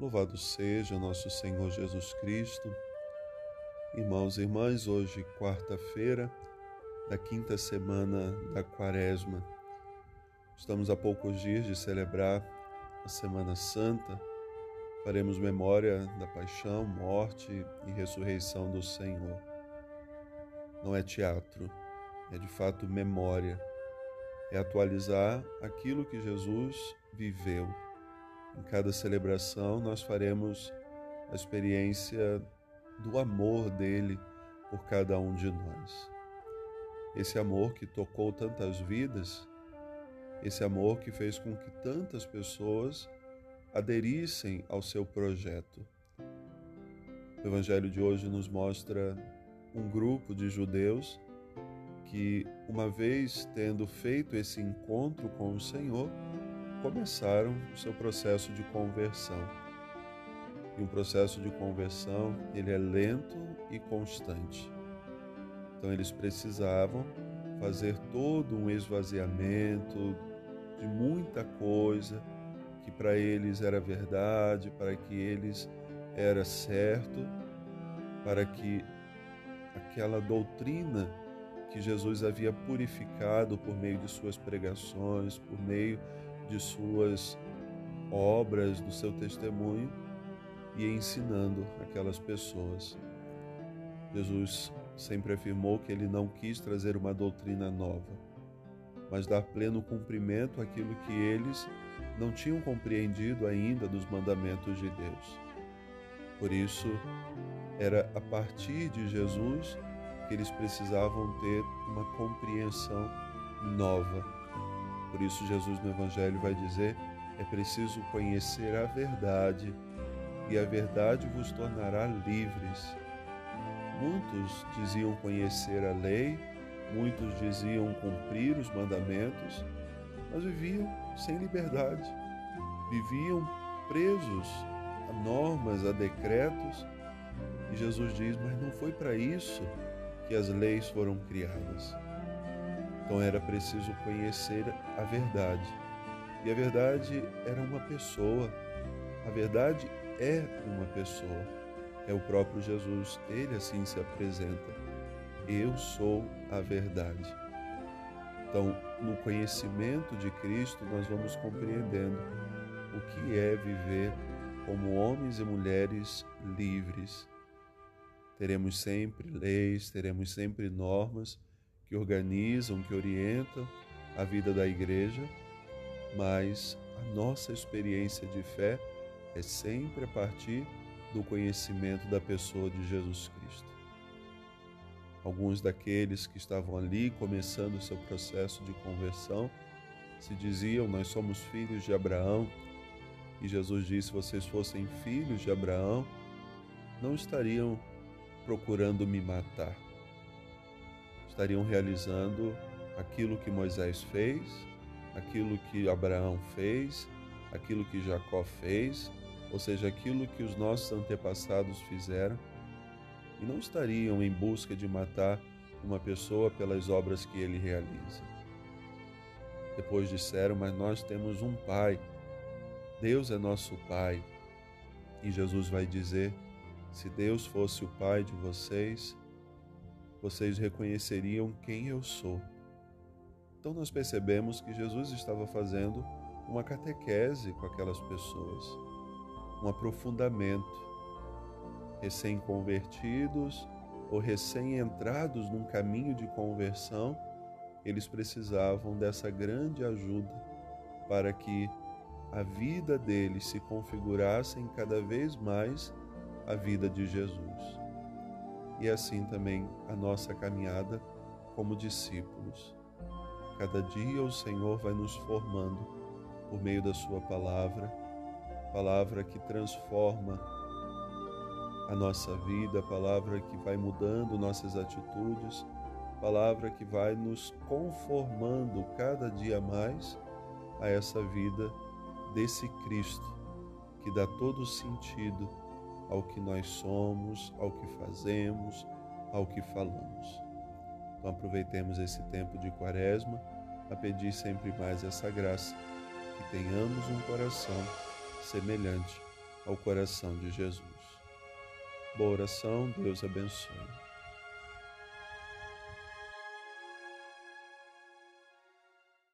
Louvado seja nosso Senhor Jesus Cristo. Irmãos e irmãs, hoje, quarta-feira da quinta semana da Quaresma, estamos a poucos dias de celebrar a Semana Santa. Faremos memória da paixão, morte e ressurreição do Senhor. Não é teatro, é de fato memória. É atualizar aquilo que Jesus viveu em cada celebração, nós faremos a experiência do amor dele por cada um de nós. Esse amor que tocou tantas vidas, esse amor que fez com que tantas pessoas aderissem ao seu projeto. O Evangelho de hoje nos mostra um grupo de judeus que, uma vez tendo feito esse encontro com o Senhor, começaram o seu processo de conversão. E um processo de conversão, ele é lento e constante. Então eles precisavam fazer todo um esvaziamento de muita coisa que para eles era verdade, para que eles era certo, para que aquela doutrina que Jesus havia purificado por meio de suas pregações, por meio de suas obras, do seu testemunho e ensinando aquelas pessoas. Jesus sempre afirmou que ele não quis trazer uma doutrina nova, mas dar pleno cumprimento àquilo que eles não tinham compreendido ainda dos mandamentos de Deus. Por isso, era a partir de Jesus que eles precisavam ter uma compreensão nova por isso, Jesus no Evangelho vai dizer: é preciso conhecer a verdade, e a verdade vos tornará livres. Muitos diziam conhecer a lei, muitos diziam cumprir os mandamentos, mas viviam sem liberdade, viviam presos a normas, a decretos. E Jesus diz: Mas não foi para isso que as leis foram criadas. Então era preciso conhecer a verdade. E a verdade era uma pessoa. A verdade é uma pessoa. É o próprio Jesus. Ele assim se apresenta. Eu sou a verdade. Então, no conhecimento de Cristo, nós vamos compreendendo o que é viver como homens e mulheres livres. Teremos sempre leis, teremos sempre normas que organizam, que orientam a vida da igreja, mas a nossa experiência de fé é sempre a partir do conhecimento da pessoa de Jesus Cristo. Alguns daqueles que estavam ali começando o seu processo de conversão se diziam: Nós somos filhos de Abraão. E Jesus disse: Se vocês fossem filhos de Abraão, não estariam procurando me matar estariam realizando aquilo que Moisés fez, aquilo que Abraão fez, aquilo que Jacó fez, ou seja, aquilo que os nossos antepassados fizeram, e não estariam em busca de matar uma pessoa pelas obras que ele realiza. Depois disseram, mas nós temos um Pai, Deus é nosso Pai. E Jesus vai dizer: se Deus fosse o Pai de vocês, vocês reconheceriam quem eu sou. Então nós percebemos que Jesus estava fazendo uma catequese com aquelas pessoas, um aprofundamento. Recém-convertidos ou recém-entrados num caminho de conversão, eles precisavam dessa grande ajuda para que a vida deles se configurasse cada vez mais a vida de Jesus e assim também a nossa caminhada como discípulos. Cada dia o Senhor vai nos formando por meio da Sua palavra, palavra que transforma a nossa vida, palavra que vai mudando nossas atitudes, palavra que vai nos conformando cada dia mais a essa vida desse Cristo que dá todo sentido ao que nós somos, ao que fazemos, ao que falamos. Então aproveitemos esse tempo de quaresma a pedir sempre mais essa graça, que tenhamos um coração semelhante ao coração de Jesus. Boa oração, Deus abençoe.